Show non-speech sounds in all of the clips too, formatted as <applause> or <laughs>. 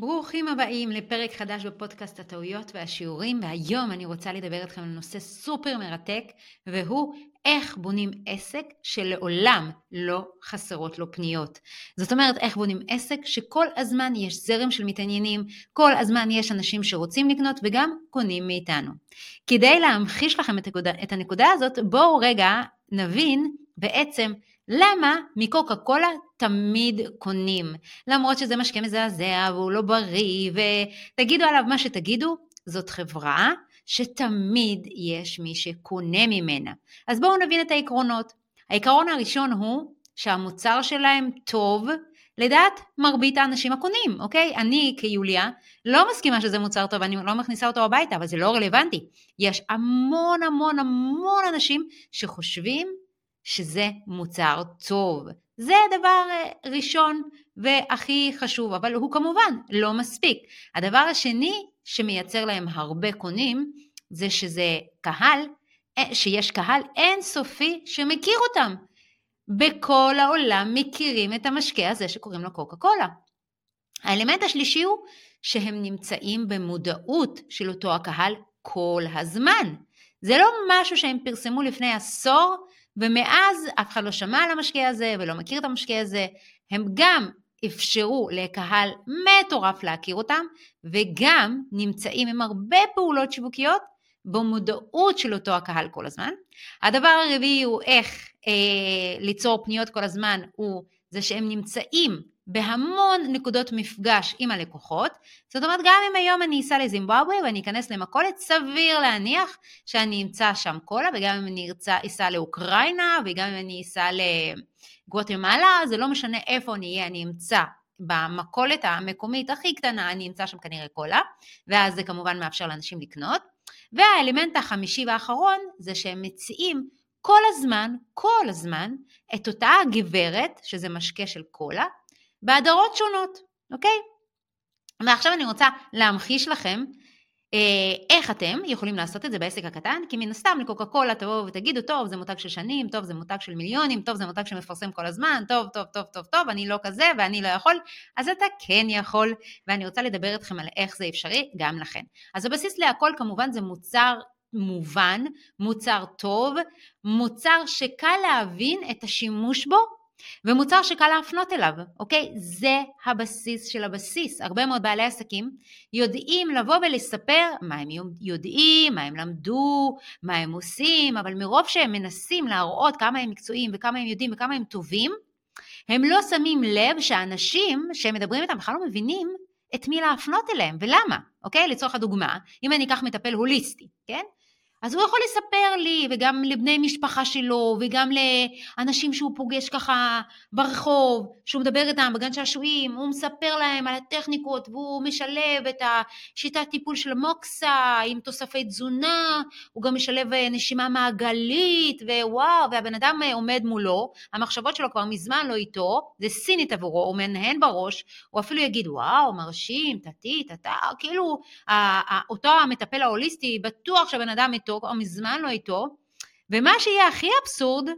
ברוכים הבאים לפרק חדש בפודקאסט הטעויות והשיעורים, והיום אני רוצה לדבר איתכם על נושא סופר מרתק, והוא איך בונים עסק שלעולם לא חסרות לו פניות. זאת אומרת, איך בונים עסק שכל הזמן יש זרם של מתעניינים, כל הזמן יש אנשים שרוצים לקנות וגם קונים מאיתנו. כדי להמחיש לכם את הנקודה, את הנקודה הזאת, בואו רגע נבין בעצם למה מקוקה קולה תמיד קונים? למרות שזה משקה מזעזע והוא לא בריא ותגידו עליו מה שתגידו, זאת חברה שתמיד יש מי שקונה ממנה. אז בואו נבין את העקרונות. העיקרון הראשון הוא שהמוצר שלהם טוב לדעת מרבית האנשים הקונים, אוקיי? אני כיוליה לא מסכימה שזה מוצר טוב, אני לא מכניסה אותו הביתה, אבל זה לא רלוונטי. יש המון המון המון אנשים שחושבים שזה מוצר טוב. זה דבר אה, ראשון והכי חשוב, אבל הוא כמובן לא מספיק. הדבר השני שמייצר להם הרבה קונים, זה שזה קהל, אה, שיש קהל אינסופי שמכיר אותם. בכל העולם מכירים את המשקה הזה שקוראים לו קוקה קולה. האלמנט השלישי הוא שהם נמצאים במודעות של אותו הקהל כל הזמן. זה לא משהו שהם פרסמו לפני עשור ומאז אף אחד לא שמע על המשקיע הזה ולא מכיר את המשקיע הזה, הם גם אפשרו לקהל מטורף להכיר אותם, וגם נמצאים עם הרבה פעולות שיווקיות במודעות של אותו הקהל כל הזמן. הדבר הרביעי הוא איך אה, ליצור פניות כל הזמן, הוא זה שהם נמצאים בהמון נקודות מפגש עם הלקוחות. זאת אומרת, גם אם היום אני אסע לזימבבואה ואני אכנס למכולת, סביר להניח שאני אמצא שם קולה, וגם אם אני אסע לאוקראינה, וגם אם אני אסע לגואטמלה, זה לא משנה איפה אני אהיה, אני אמצא במכולת המקומית הכי קטנה, אני אמצא שם כנראה קולה, ואז זה כמובן מאפשר לאנשים לקנות. והאלמנט החמישי והאחרון זה שהם מציעים כל הזמן, כל הזמן, את אותה הגברת, שזה משקה של קולה, בהדרות שונות, אוקיי? ועכשיו אני רוצה להמחיש לכם אה, איך אתם יכולים לעשות את זה בעסק הקטן, כי מן הסתם לקוקה קולה תבואו ותגידו, טוב, זה מותג של שנים, טוב, זה מותג של מיליונים, טוב, זה מותג שמפרסם כל הזמן, טוב, טוב, טוב, טוב, טוב, אני לא כזה ואני לא יכול, אז אתה כן יכול, ואני רוצה לדבר איתכם על איך זה אפשרי גם לכן. אז הבסיס להכל כמובן זה מוצר מובן, מוצר טוב, מוצר שקל להבין את השימוש בו ומוצר שקל להפנות אליו, אוקיי? זה הבסיס של הבסיס. הרבה מאוד בעלי עסקים יודעים לבוא ולספר מה הם יודעים, מה הם למדו, מה הם עושים, אבל מרוב שהם מנסים להראות כמה הם מקצועיים וכמה הם יודעים וכמה הם טובים, הם לא שמים לב שאנשים שהם מדברים איתם בכלל לא מבינים את מי להפנות אליהם ולמה, אוקיי? לצורך הדוגמה, אם אני אקח מטפל הוליסטי, כן? אז הוא יכול לספר לי, וגם לבני משפחה שלו, וגם לאנשים שהוא פוגש ככה ברחוב, שהוא מדבר איתם בגן שעשועים, הוא מספר להם על הטכניקות, והוא משלב את השיטת טיפול של מוקסה עם תוספי תזונה, הוא גם משלב אה, נשימה מעגלית, ווואו, והבן אדם אה, עומד מולו, המחשבות שלו כבר מזמן לא איתו, זה סינית עבורו, הוא מנהן בראש, הוא אפילו יגיד, וואו, מרשים, תתי, תתה, כאילו, אותו המטפל ההוליסטי, בטוח שהבן אדם איתו, או מזמן לא איתו, ומה שיהיה הכי אבסורד,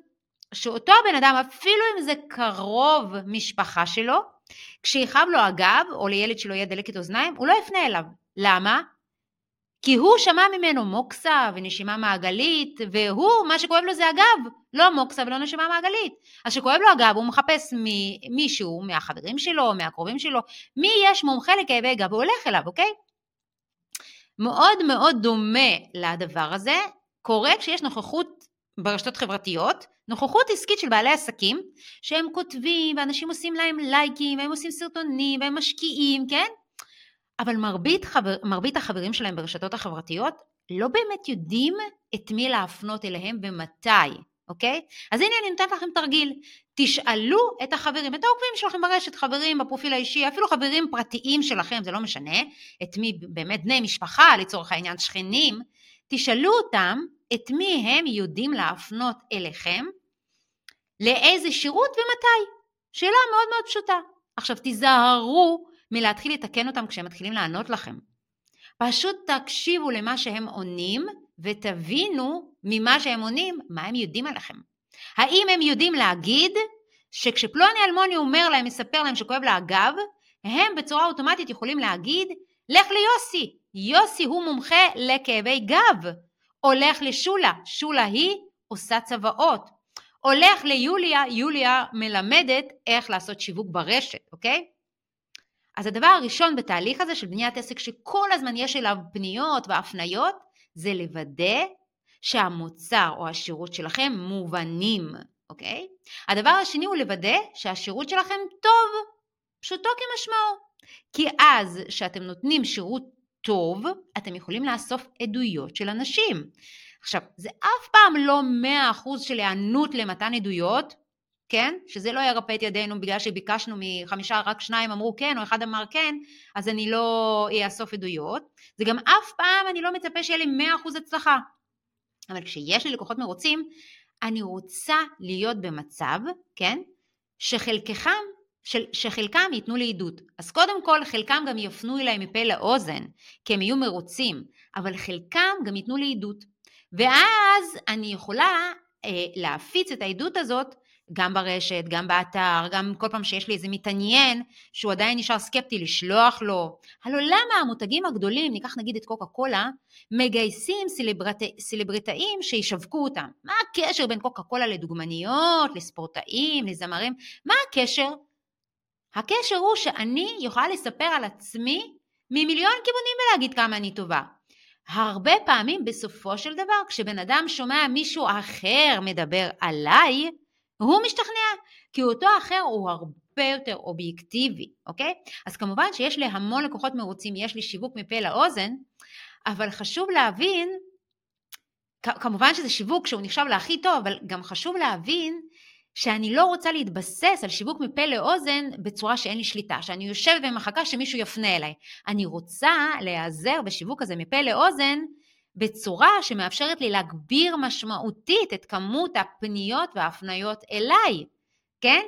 שאותו הבן אדם, אפילו אם זה קרוב משפחה שלו, כשיכאב לו הגב, או לילד שלו יהיה דלקת אוזניים, הוא לא יפנה אליו. למה? כי הוא שמע ממנו מוקסה ונשימה מעגלית, והוא, מה שכואב לו זה הגב, לא מוקסה ולא נשימה מעגלית. אז כשכואב לו הגב, הוא מחפש מישהו, מהחברים שלו, מהקרובים שלו, מי יש מומחה לכאבי גב, הוא הולך אליו, אוקיי? מאוד מאוד דומה לדבר הזה, קורה כשיש נוכחות ברשתות חברתיות, נוכחות עסקית של בעלי עסקים, שהם כותבים ואנשים עושים להם לייקים והם עושים סרטונים והם משקיעים, כן? אבל מרבית, חבר, מרבית החברים שלהם ברשתות החברתיות לא באמת יודעים את מי להפנות אליהם ומתי. אוקיי? אז הנה אני נותנת לכם תרגיל. תשאלו את החברים, את העוקבים שלכם ברשת, חברים בפרופיל האישי, אפילו חברים פרטיים שלכם, זה לא משנה, את מי באמת בני משפחה, לצורך העניין שכנים, תשאלו אותם את מי הם יודעים להפנות אליכם, לאיזה שירות ומתי. שאלה מאוד מאוד פשוטה. עכשיו תיזהרו מלהתחיל לתקן אותם כשהם מתחילים לענות לכם. פשוט תקשיבו למה שהם עונים ותבינו ממה שהם עונים מה הם יודעים עליכם. האם הם יודעים להגיד שכשפלוני אלמוני אומר להם, מספר להם שכואב לה הגב, הם בצורה אוטומטית יכולים להגיד, לך ליוסי, יוסי הוא מומחה לכאבי גב, או לך לשולה, שולה היא עושה צוואות, הולך ליוליה, יוליה מלמדת איך לעשות שיווק ברשת, אוקיי? אז הדבר הראשון בתהליך הזה של בניית עסק שכל הזמן יש אליו פניות והפניות, זה לוודא שהמוצר או השירות שלכם מובנים, אוקיי? הדבר השני הוא לוודא שהשירות שלכם טוב, פשוטו כמשמעו. כי אז כשאתם נותנים שירות טוב, אתם יכולים לאסוף עדויות של אנשים. עכשיו, זה אף פעם לא 100% של היענות למתן עדויות, כן? שזה לא ירפא את ידינו בגלל שביקשנו מחמישה, רק שניים אמרו כן, או אחד אמר כן, אז אני לא אאסוף עדויות. זה גם אף פעם אני לא מצפה שיהיה לי 100% הצלחה. אבל כשיש לי לקוחות מרוצים, אני רוצה להיות במצב, כן? שחלקכם, של, שחלקם ייתנו לי עדות. אז קודם כל, חלקם גם יפנו אליי מפה לאוזן, כי הם יהיו מרוצים, אבל חלקם גם ייתנו לי עדות. ואז אני יכולה אה, להפיץ את העדות הזאת גם ברשת, גם באתר, גם כל פעם שיש לי איזה מתעניין שהוא עדיין נשאר סקפטי, לשלוח לו. הלו למה המותגים הגדולים, ניקח נגיד את קוקה קולה, מגייסים סלברט... סלבריטאים שישווקו אותם? מה הקשר בין קוקה קולה לדוגמניות, לספורטאים, לזמרים? מה הקשר? הקשר הוא שאני יכולה לספר על עצמי ממיליון כיוונים ולהגיד כמה אני טובה. הרבה פעמים בסופו של דבר כשבן אדם שומע מישהו אחר מדבר עליי, הוא משתכנע, כי אותו אחר הוא הרבה יותר אובייקטיבי, אוקיי? אז כמובן שיש לי המון לקוחות מרוצים, יש לי שיווק מפה לאוזן, אבל חשוב להבין, כמובן שזה שיווק שהוא נחשב להכי טוב, אבל גם חשוב להבין שאני לא רוצה להתבסס על שיווק מפה לאוזן בצורה שאין לי שליטה, שאני יושבת ומחכה שמישהו יפנה אליי. אני רוצה להיעזר בשיווק הזה מפה לאוזן בצורה שמאפשרת לי להגביר משמעותית את כמות הפניות וההפניות אליי, כן?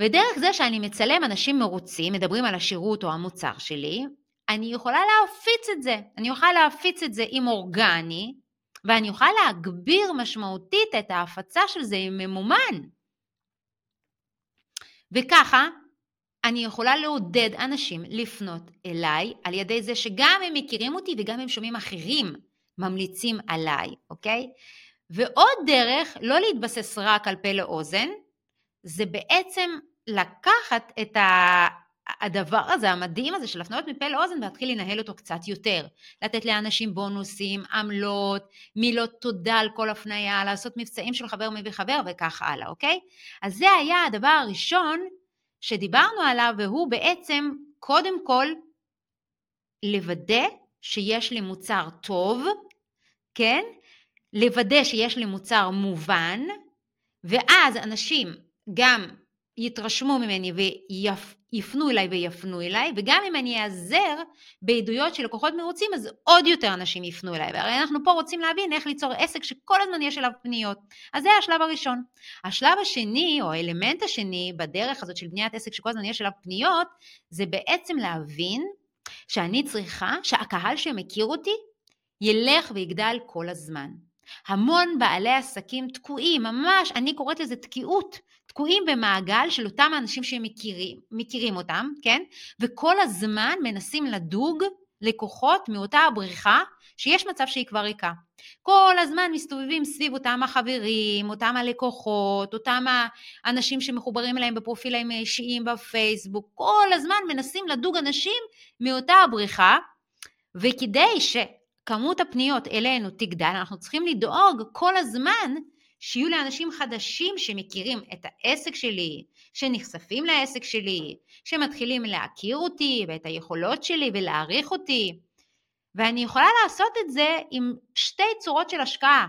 ודרך זה שאני מצלם אנשים מרוצים, מדברים על השירות או המוצר שלי, אני יכולה להפיץ את זה. אני יכולה להפיץ את זה עם אורגני, ואני אוכל להגביר משמעותית את ההפצה של זה עם ממומן. וככה אני יכולה לעודד אנשים לפנות אליי על ידי זה שגם הם מכירים אותי וגם הם שומעים אחרים ממליצים עליי, אוקיי? ועוד דרך, לא להתבסס רק על פה לאוזן, זה בעצם לקחת את ה... הדבר הזה, המדהים הזה של הפניות מפה לאוזן, להתחיל לנהל אותו קצת יותר. לתת לאנשים בונוסים, עמלות, מילות תודה על כל הפניה, לעשות מבצעים של חבר מביא חבר וכך הלאה, אוקיי? אז זה היה הדבר הראשון שדיברנו עליו, והוא בעצם, קודם כל, לוודא שיש לי מוצר טוב, כן? לוודא שיש לי מוצר מובן, ואז אנשים גם יתרשמו ממני ויפנו אליי ויפנו אליי, וגם אם אני אעזר בעדויות של לקוחות מרוצים, אז עוד יותר אנשים יפנו אליי. והרי אנחנו פה רוצים להבין איך ליצור עסק שכל הזמן יש אליו פניות. אז זה השלב הראשון. השלב השני, או האלמנט השני בדרך הזאת של בניית עסק שכל הזמן יש אליו פניות, זה בעצם להבין שאני צריכה שהקהל שמכיר אותי ילך ויגדל כל הזמן. המון בעלי עסקים תקועים, ממש, אני קוראת לזה תקיעות, תקועים במעגל של אותם האנשים שהם מכירים, מכירים אותם, כן? וכל הזמן מנסים לדוג לקוחות מאותה הבריכה שיש מצב שהיא כבר ריקה. כל הזמן מסתובבים סביב אותם החברים, אותם הלקוחות, אותם האנשים שמחוברים אליהם בפרופילים האישיים בפייסבוק, כל הזמן מנסים לדוג אנשים מאותה הבריכה, וכדי שכמות הפניות אלינו תגדל, אנחנו צריכים לדאוג כל הזמן שיהיו לאנשים חדשים שמכירים את העסק שלי, שנחשפים לעסק שלי, שמתחילים להכיר אותי ואת היכולות שלי ולהעריך אותי. ואני יכולה לעשות את זה עם שתי צורות של השקעה.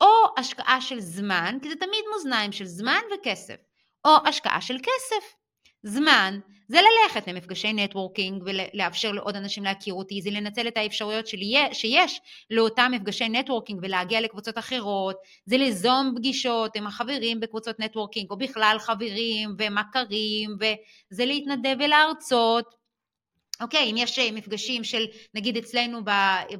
או השקעה של זמן, כי זה תמיד מאזניים של זמן וכסף, או השקעה של כסף. זמן זה ללכת למפגשי networking ולאפשר לעוד אנשים להכיר אותי, זה לנצל את האפשרויות שלי, שיש לאותם מפגשי networking ולהגיע לקבוצות אחרות, זה ליזום פגישות עם החברים בקבוצות networking או בכלל חברים ומכרים וזה להתנדב ולהרצות אוקיי, אם יש אה, מפגשים של, נגיד אצלנו ב,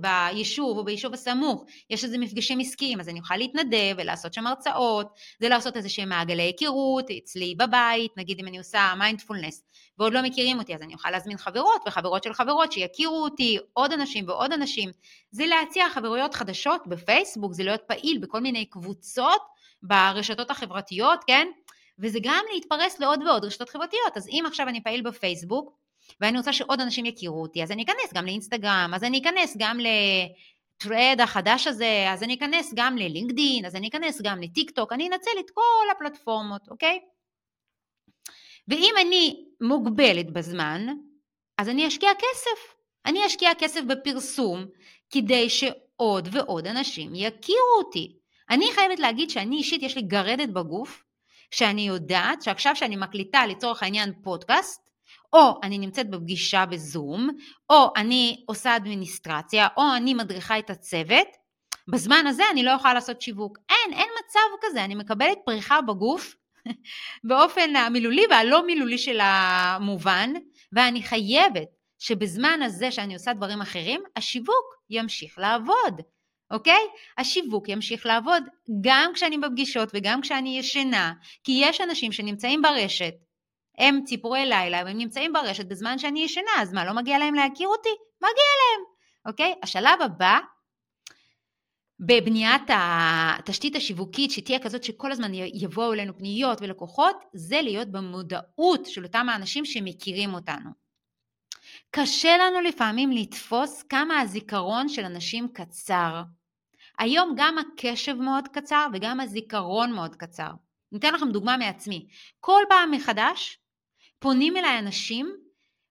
ביישוב או ביישוב הסמוך, יש איזה מפגשים עסקיים, אז אני אוכל להתנדב ולעשות שם הרצאות, זה לעשות איזה שהם מעגלי היכרות, אצלי בבית, נגיד אם אני עושה מיינדפולנס, ועוד לא מכירים אותי, אז אני אוכל להזמין חברות וחברות של חברות שיכירו אותי, עוד אנשים ועוד אנשים. זה להציע חברויות חדשות בפייסבוק, זה להיות פעיל בכל מיני קבוצות ברשתות החברתיות, כן? וזה גם להתפרס לעוד ועוד רשתות חברתיות. אז אם עכשיו אני פעיל בפייסבוק, ואני רוצה שעוד אנשים יכירו אותי, אז אני אכנס גם לאינסטגרם, אז אני אכנס גם לטרד החדש הזה, אז אני אכנס גם ללינקדין, אז אני אכנס גם לטיק טוק, אני אנצל את כל הפלטפורמות, אוקיי? ואם אני מוגבלת בזמן, אז אני אשקיע כסף. אני אשקיע כסף בפרסום כדי שעוד ועוד אנשים יכירו אותי. אני חייבת להגיד שאני אישית, יש לי גרדת בגוף, שאני יודעת שעכשיו שאני מקליטה לצורך העניין פודקאסט, או אני נמצאת בפגישה בזום, או אני עושה אדמיניסטרציה, או אני מדריכה את הצוות, בזמן הזה אני לא יכולה לעשות שיווק. אין, אין מצב כזה, אני מקבלת פריחה בגוף <laughs> באופן המילולי והלא מילולי של המובן, ואני חייבת שבזמן הזה שאני עושה דברים אחרים, השיווק ימשיך לעבוד, אוקיי? השיווק ימשיך לעבוד גם כשאני בפגישות וגם כשאני ישנה, כי יש אנשים שנמצאים ברשת, הם ציפורי לילה, והם נמצאים ברשת בזמן שאני ישנה, אז מה, לא מגיע להם להכיר אותי? מגיע להם, אוקיי? השלב הבא בבניית התשתית השיווקית שתהיה כזאת שכל הזמן יבואו אלינו פניות ולקוחות, זה להיות במודעות של אותם האנשים שמכירים אותנו. קשה לנו לפעמים לתפוס כמה הזיכרון של אנשים קצר. היום גם הקשב מאוד קצר וגם הזיכרון מאוד קצר. ניתן לכם דוגמה מעצמי. כל פעם מחדש פונים אליי אנשים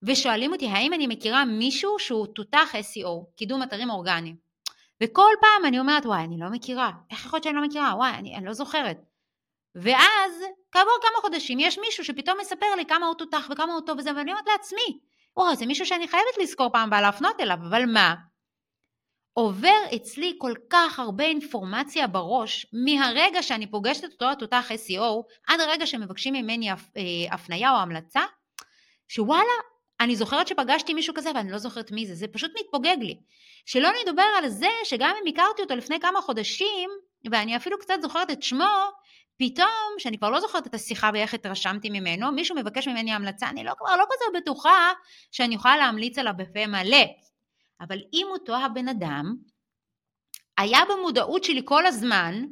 ושואלים אותי האם אני מכירה מישהו שהוא תותח SEO, קידום אתרים אורגניים. וכל פעם אני אומרת, וואי, אני לא מכירה. איך יכול להיות שאני לא מכירה? וואי, אני, אני לא זוכרת. ואז, כעבור כמה חודשים, יש מישהו שפתאום מספר לי כמה הוא תותח וכמה הוא טוב וזה, ואני אומרת לעצמי, וואי, זה מישהו שאני חייבת לזכור פעם הבאה להפנות אליו, אבל מה? עובר אצלי כל כך הרבה אינפורמציה בראש, מהרגע שאני פוגשת אותו התותח SEO, עד הרגע שמבקשים ממני אה, הפנייה או המלצה, שוואלה, אני זוכרת שפגשתי מישהו כזה ואני לא זוכרת מי זה, זה פשוט מתפוגג לי. שלא נדבר על זה שגם אם הכרתי אותו לפני כמה חודשים, ואני אפילו קצת זוכרת את שמו, פתאום, שאני כבר לא זוכרת את השיחה ואיך התרשמתי ממנו, מישהו מבקש ממני המלצה, אני לא, כבר לא כזה בטוחה שאני יכולה להמליץ עליו בפה מלא. אבל אם אותו הבן אדם היה במודעות שלי כל הזמן,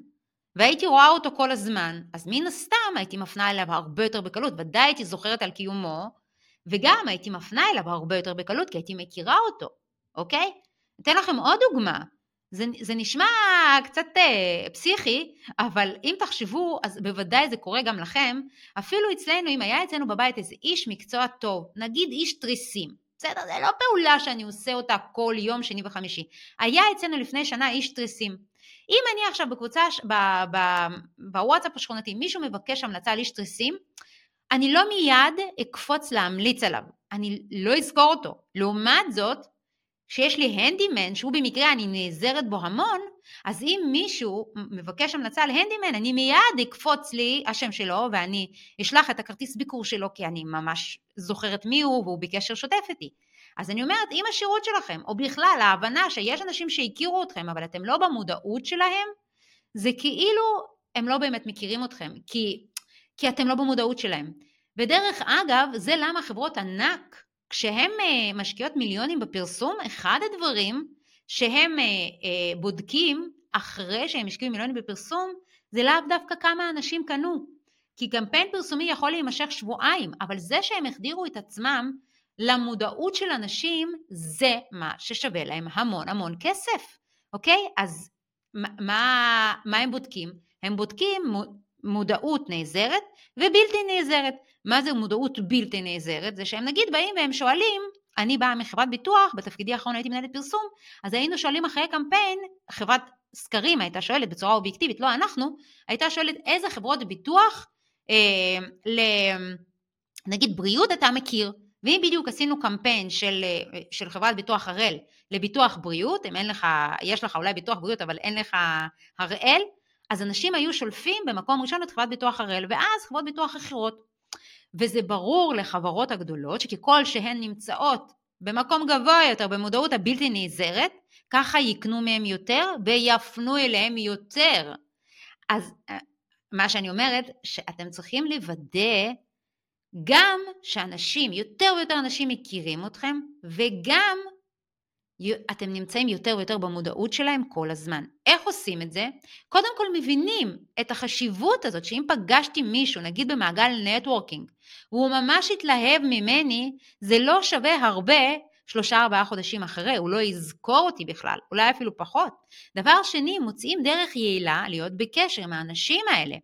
והייתי רואה אותו כל הזמן, אז מן הסתם הייתי מפנה אליו הרבה יותר בקלות, ודאי הייתי זוכרת על קיומו, וגם הייתי מפנה אליו הרבה יותר בקלות, כי הייתי מכירה אותו, אוקיי? אתן לכם עוד דוגמה. זה, זה נשמע קצת אה, פסיכי, אבל אם תחשבו, אז בוודאי זה קורה גם לכם. אפילו אצלנו, אם היה אצלנו בבית איזה איש מקצוע טוב, נגיד איש תריסים, בסדר? זה לא פעולה שאני עושה אותה כל יום שני וחמישי. היה אצלנו לפני שנה איש תריסים. אם אני עכשיו בקבוצה, בוואטסאפ השכונתי, מישהו מבקש המלצה על איש תריסים, אני לא מיד אקפוץ להמליץ עליו, אני לא אזכור אותו. לעומת זאת, כשיש לי הנדימן, שהוא במקרה אני נעזרת בו המון, אז אם מישהו מבקש המלצה על הנדימן, אני מיד אקפוץ לי השם שלו ואני אשלח את הכרטיס ביקור שלו כי אני ממש זוכרת מי הוא והוא בקשר שוטף איתי. אז אני אומרת, אם השירות שלכם, או בכלל ההבנה שיש אנשים שהכירו אתכם אבל אתם לא במודעות שלהם, זה כאילו הם לא באמת מכירים אתכם, כי, כי אתם לא במודעות שלהם. ודרך אגב, זה למה חברות ענק כשהן אה, משקיעות מיליונים בפרסום, אחד הדברים שהם אה, אה, בודקים אחרי שהם השקיעו מיליונים בפרסום, זה לאו דווקא כמה אנשים קנו. כי קמפיין פרסומי יכול להימשך שבועיים, אבל זה שהם החדירו את עצמם למודעות של אנשים, זה מה ששווה להם המון המון כסף, אוקיי? אז מה, מה הם בודקים? הם בודקים מודעות נעזרת ובלתי נעזרת. מה זה מודעות בלתי נעזרת? זה שהם נגיד באים והם שואלים, אני באה מחברת ביטוח, בתפקידי האחרון הייתי מנהלת פרסום, אז היינו שואלים אחרי קמפיין, חברת סקרים הייתה שואלת בצורה אובייקטיבית, לא אנחנו, הייתה שואלת איזה חברות ביטוח, אה, ל, נגיד בריאות אתה מכיר, ואם בדיוק עשינו קמפיין של, אה, של חברת ביטוח הראל לביטוח בריאות, אם אין לך, יש לך אולי ביטוח בריאות אבל אין לך הראל, אז אנשים היו שולפים במקום ראשון את חברת ביטוח הראל, ואז חברות ביטוח אחרות. וזה ברור לחברות הגדולות שככל שהן נמצאות במקום גבוה יותר במודעות הבלתי נעזרת, ככה יקנו מהם יותר ויפנו אליהם יותר. אז אה, מה שאני אומרת, שאתם צריכים לוודא גם שאנשים, יותר ויותר אנשים מכירים אתכם, וגם אתם נמצאים יותר ויותר במודעות שלהם כל הזמן. איך עושים את זה? קודם כל מבינים את החשיבות הזאת שאם פגשתי מישהו, נגיד במעגל נטוורקינג, והוא ממש התלהב ממני, זה לא שווה הרבה שלושה ארבעה חודשים אחרי, הוא לא יזכור אותי בכלל, אולי אפילו פחות. דבר שני, מוצאים דרך יעילה להיות בקשר עם האנשים האלה.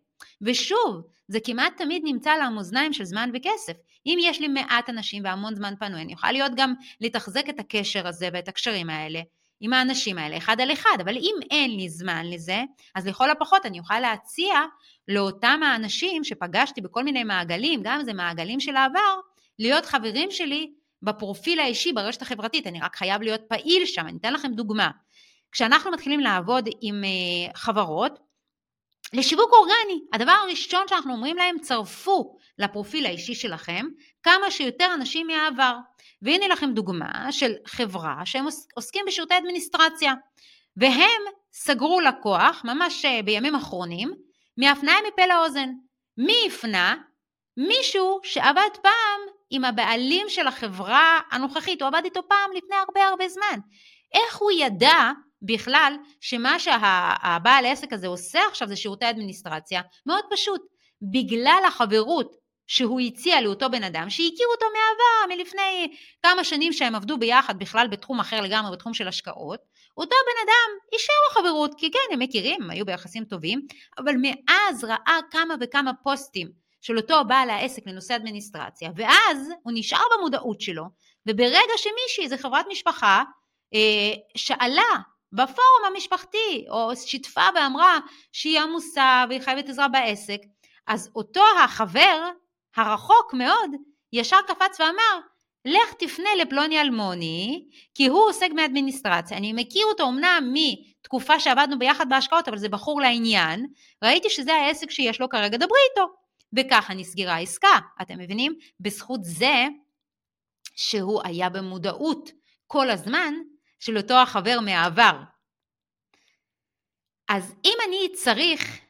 ושוב, זה כמעט תמיד נמצא על המאזניים של זמן וכסף. אם יש לי מעט אנשים והמון זמן פנוי, אני יכולה להיות גם לתחזק את הקשר הזה ואת הקשרים האלה עם האנשים האלה אחד על אחד, אבל אם אין לי זמן לזה, אז לכל הפחות אני אוכל להציע לאותם האנשים שפגשתי בכל מיני מעגלים, גם אם זה מעגלים של העבר, להיות חברים שלי בפרופיל האישי ברשת החברתית, אני רק חייב להיות פעיל שם, אני אתן לכם דוגמה. כשאנחנו מתחילים לעבוד עם uh, חברות, לשיווק אורגני, הדבר הראשון שאנחנו אומרים להם, צרפו לפרופיל האישי שלכם כמה שיותר אנשים מהעבר. והנה לכם דוגמה של חברה שהם עוסקים בשירותי אדמיניסטרציה, והם סגרו לקוח, ממש אה, בימים אחרונים, מהפניה מפה לאוזן. מי הפנה? מישהו שעבד פעם עם הבעלים של החברה הנוכחית, הוא עבד איתו פעם לפני הרבה הרבה זמן. איך הוא ידע בכלל שמה שהבעל העסק הזה עושה עכשיו זה שירותי אדמיניסטרציה? מאוד פשוט, בגלל החברות שהוא הציע לאותו בן אדם שהכיר אותו מעבר, מלפני כמה שנים שהם עבדו ביחד בכלל בתחום אחר לגמרי, בתחום של השקעות, אותו בן אדם אישר לו חברות, כי כן, הם מכירים, הם היו ביחסים טובים, אבל מאז ראה כמה וכמה פוסטים של אותו בעל העסק לנושא אדמיניסטרציה, ואז הוא נשאר במודעות שלו, וברגע שמישהי, איזה חברת משפחה, אה, שאלה בפורום המשפחתי, או שיתפה ואמרה שהיא עמוסה והיא חייבת עזרה בעסק, אז אותו החבר הרחוק מאוד ישר קפץ ואמר, לך תפנה לפלוני אלמוני, כי הוא עוסק באדמיניסטרציה. אני מכיר אותו אמנם מתקופה שעבדנו ביחד בהשקעות, אבל זה בחור לעניין. ראיתי שזה העסק שיש לו כרגע, דברי איתו. וככה נסגרה העסקה, אתם מבינים? בזכות זה שהוא היה במודעות כל הזמן של אותו החבר מהעבר. אז אם אני צריך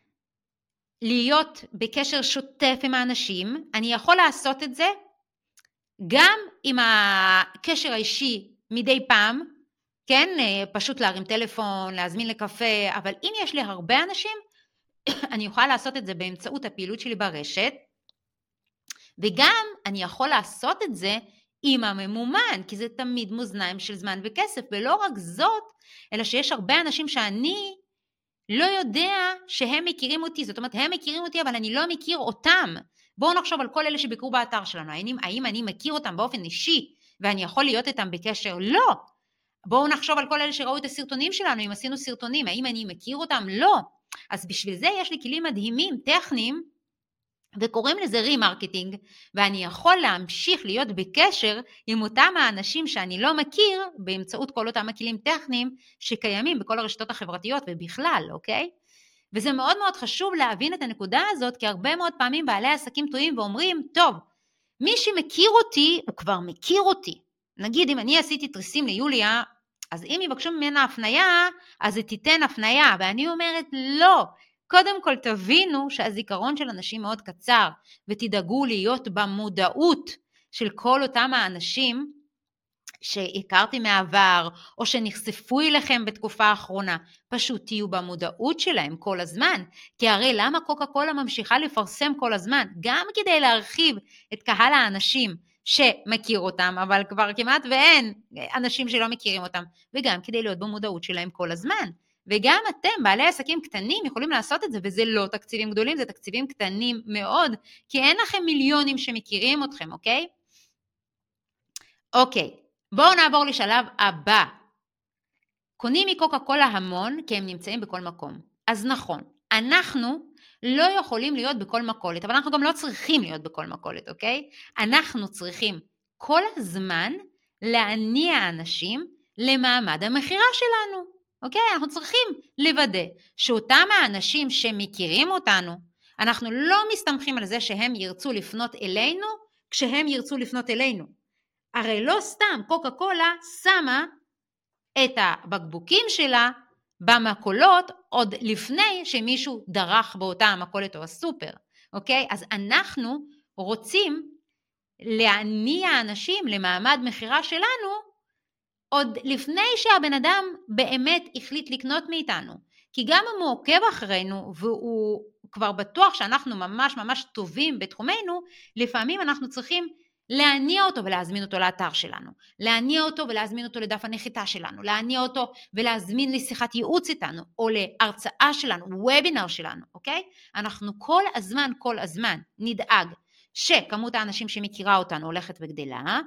להיות בקשר שוטף עם האנשים, אני יכול לעשות את זה גם עם הקשר האישי מדי פעם, כן, פשוט להרים טלפון, להזמין לקפה, אבל אם יש לי הרבה אנשים, <coughs> אני יכולה לעשות את זה באמצעות הפעילות שלי ברשת, וגם אני יכול לעשות את זה עם הממומן, כי זה תמיד מאזניים של זמן וכסף, ולא רק זאת, אלא שיש הרבה אנשים שאני לא יודע שהם מכירים אותי, זאת אומרת הם מכירים אותי אבל אני לא מכיר אותם. בואו נחשוב על כל אלה שביקרו באתר שלנו, האם, האם אני מכיר אותם באופן אישי ואני יכול להיות איתם בקשר? לא. בואו נחשוב על כל אלה שראו את הסרטונים שלנו, אם עשינו סרטונים, האם אני מכיר אותם? לא. אז בשביל זה יש לי כלים מדהימים, טכניים, וקוראים לזה remarketing, ואני יכול להמשיך להיות בקשר עם אותם האנשים שאני לא מכיר באמצעות כל אותם הכלים טכניים שקיימים בכל הרשתות החברתיות ובכלל, אוקיי? וזה מאוד מאוד חשוב להבין את הנקודה הזאת, כי הרבה מאוד פעמים בעלי עסקים טועים ואומרים, טוב, מי שמכיר אותי, הוא כבר מכיר אותי. נגיד, אם אני עשיתי תריסים ליוליה, אז אם יבקשו ממנה הפנייה, אז היא תיתן הפנייה, ואני אומרת, לא, קודם כל תבינו שהזיכרון של אנשים מאוד קצר, ותדאגו להיות במודעות של כל אותם האנשים שהכרתי מהעבר, או שנחשפו אליכם בתקופה האחרונה, פשוט תהיו במודעות שלהם כל הזמן. כי הרי למה קוקה קולה ממשיכה לפרסם כל הזמן? גם כדי להרחיב את קהל האנשים שמכיר אותם, אבל כבר כמעט ואין אנשים שלא מכירים אותם, וגם כדי להיות במודעות שלהם כל הזמן. וגם אתם, בעלי עסקים קטנים, יכולים לעשות את זה, וזה לא תקציבים גדולים, זה תקציבים קטנים מאוד, כי אין לכם מיליונים שמכירים אתכם, אוקיי? אוקיי, בואו נעבור לשלב הבא. קונים מקוקה קולה המון, כי הם נמצאים בכל מקום. אז נכון, אנחנו לא יכולים להיות בכל מכולת, אבל אנחנו גם לא צריכים להיות בכל מכולת, אוקיי? אנחנו צריכים כל הזמן להניע אנשים למעמד המכירה שלנו. אוקיי? אנחנו צריכים לוודא שאותם האנשים שמכירים אותנו, אנחנו לא מסתמכים על זה שהם ירצו לפנות אלינו כשהם ירצו לפנות אלינו. הרי לא סתם קוקה קולה שמה את הבקבוקים שלה במכולות עוד לפני שמישהו דרך באותה המכולת או הסופר, אוקיי? אז אנחנו רוצים להניע אנשים למעמד מכירה שלנו, עוד לפני שהבן אדם באמת החליט לקנות מאיתנו. כי גם אם הוא עוקב אחרינו והוא כבר בטוח שאנחנו ממש ממש טובים בתחומנו, לפעמים אנחנו צריכים להניע אותו ולהזמין אותו לאתר שלנו, להניע אותו ולהזמין אותו לדף הנחיתה שלנו, להניע אותו ולהזמין לשיחת ייעוץ איתנו, או להרצאה שלנו, וובינר שלנו, אוקיי? אנחנו כל הזמן, כל הזמן נדאג שכמות האנשים שמכירה אותנו הולכת וגדלה,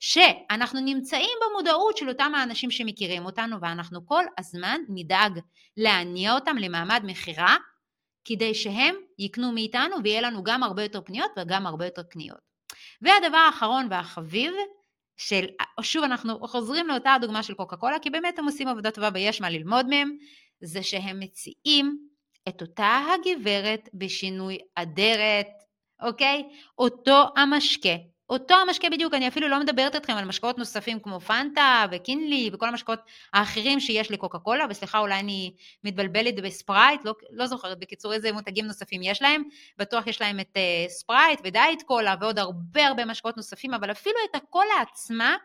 שאנחנו נמצאים במודעות של אותם האנשים שמכירים אותנו ואנחנו כל הזמן נדאג להניע אותם למעמד מכירה כדי שהם יקנו מאיתנו ויהיה לנו גם הרבה יותר פניות וגם הרבה יותר קניות. והדבר האחרון והחביב של, שוב אנחנו חוזרים לאותה הדוגמה של קוקה קולה כי באמת הם עושים עבודה טובה ויש מה ללמוד מהם, זה שהם מציעים את אותה הגברת בשינוי אדרת, אוקיי? אותו המשקה אותו המשקה בדיוק, אני אפילו לא מדברת איתכם על משקאות נוספים כמו פנטה וקינלי וכל המשקאות האחרים שיש לקוקה קולה, וסליחה אולי אני מתבלבלת בספרייט, לא, לא זוכרת בקיצור איזה מותגים נוספים יש להם, בטוח יש להם את uh, ספרייט ודייט קולה ועוד הרבה הרבה משקאות נוספים, אבל אפילו את הקולה עצמה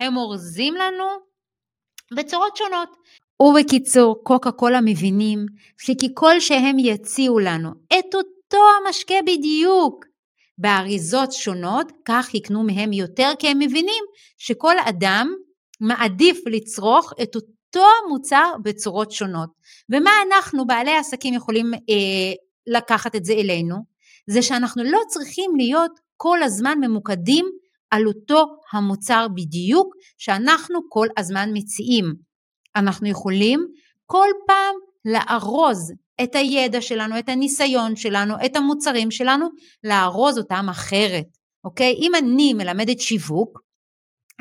הם אורזים לנו בצורות שונות. ובקיצור, קוקה קולה מבינים שככל שהם יציעו לנו את אותו המשקה בדיוק, באריזות שונות, כך יקנו מהם יותר, כי הם מבינים שכל אדם מעדיף לצרוך את אותו מוצר בצורות שונות. ומה אנחנו, בעלי עסקים, יכולים אה, לקחת את זה אלינו? זה שאנחנו לא צריכים להיות כל הזמן ממוקדים על אותו המוצר בדיוק שאנחנו כל הזמן מציעים. אנחנו יכולים כל פעם לארוז את הידע שלנו, את הניסיון שלנו, את המוצרים שלנו, לארוז אותם אחרת, אוקיי? אם אני מלמדת שיווק,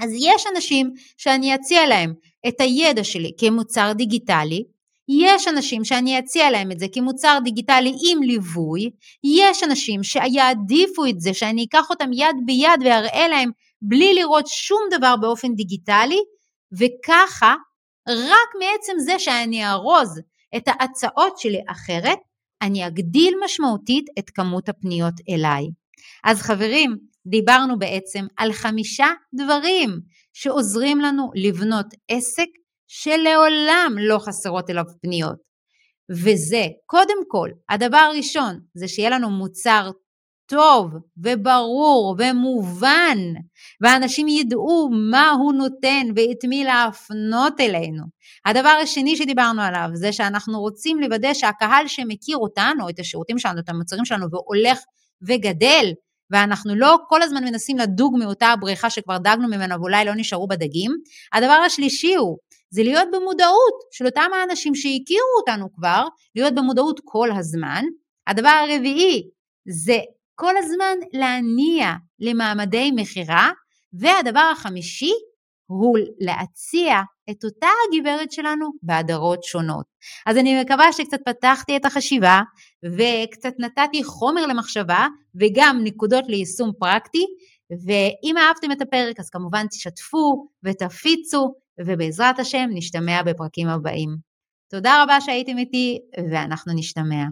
אז יש אנשים שאני אציע להם את הידע שלי כמוצר דיגיטלי, יש אנשים שאני אציע להם את זה כמוצר דיגיטלי עם ליווי, יש אנשים שיעדיפו את זה, שאני אקח אותם יד ביד ואראה להם בלי לראות שום דבר באופן דיגיטלי, וככה, רק מעצם זה שאני ארוז את ההצעות שלי אחרת, אני אגדיל משמעותית את כמות הפניות אליי. אז חברים, דיברנו בעצם על חמישה דברים שעוזרים לנו לבנות עסק שלעולם לא חסרות אליו פניות. וזה, קודם כל, הדבר הראשון זה שיהיה לנו מוצר טוב וברור ומובן, ואנשים ידעו מה הוא נותן ואת מי להפנות אלינו. הדבר השני שדיברנו עליו זה שאנחנו רוצים לוודא שהקהל שמכיר אותנו, את השירותים שלנו, את המוצרים שלנו, והולך וגדל, ואנחנו לא כל הזמן מנסים לדוג מאותה הבריכה שכבר דגנו ממנה ואולי לא נשארו בדגים. הדבר השלישי הוא, זה להיות במודעות של אותם האנשים שהכירו אותנו כבר, להיות במודעות כל הזמן. הדבר הרביעי זה כל הזמן להניע למעמדי מכירה, והדבר החמישי הוא להציע את אותה הגברת שלנו בהדרות שונות. אז אני מקווה שקצת פתחתי את החשיבה וקצת נתתי חומר למחשבה וגם נקודות ליישום פרקטי, ואם אהבתם את הפרק אז כמובן תשתפו ותפיצו, ובעזרת השם נשתמע בפרקים הבאים. תודה רבה שהייתם איתי ואנחנו נשתמע.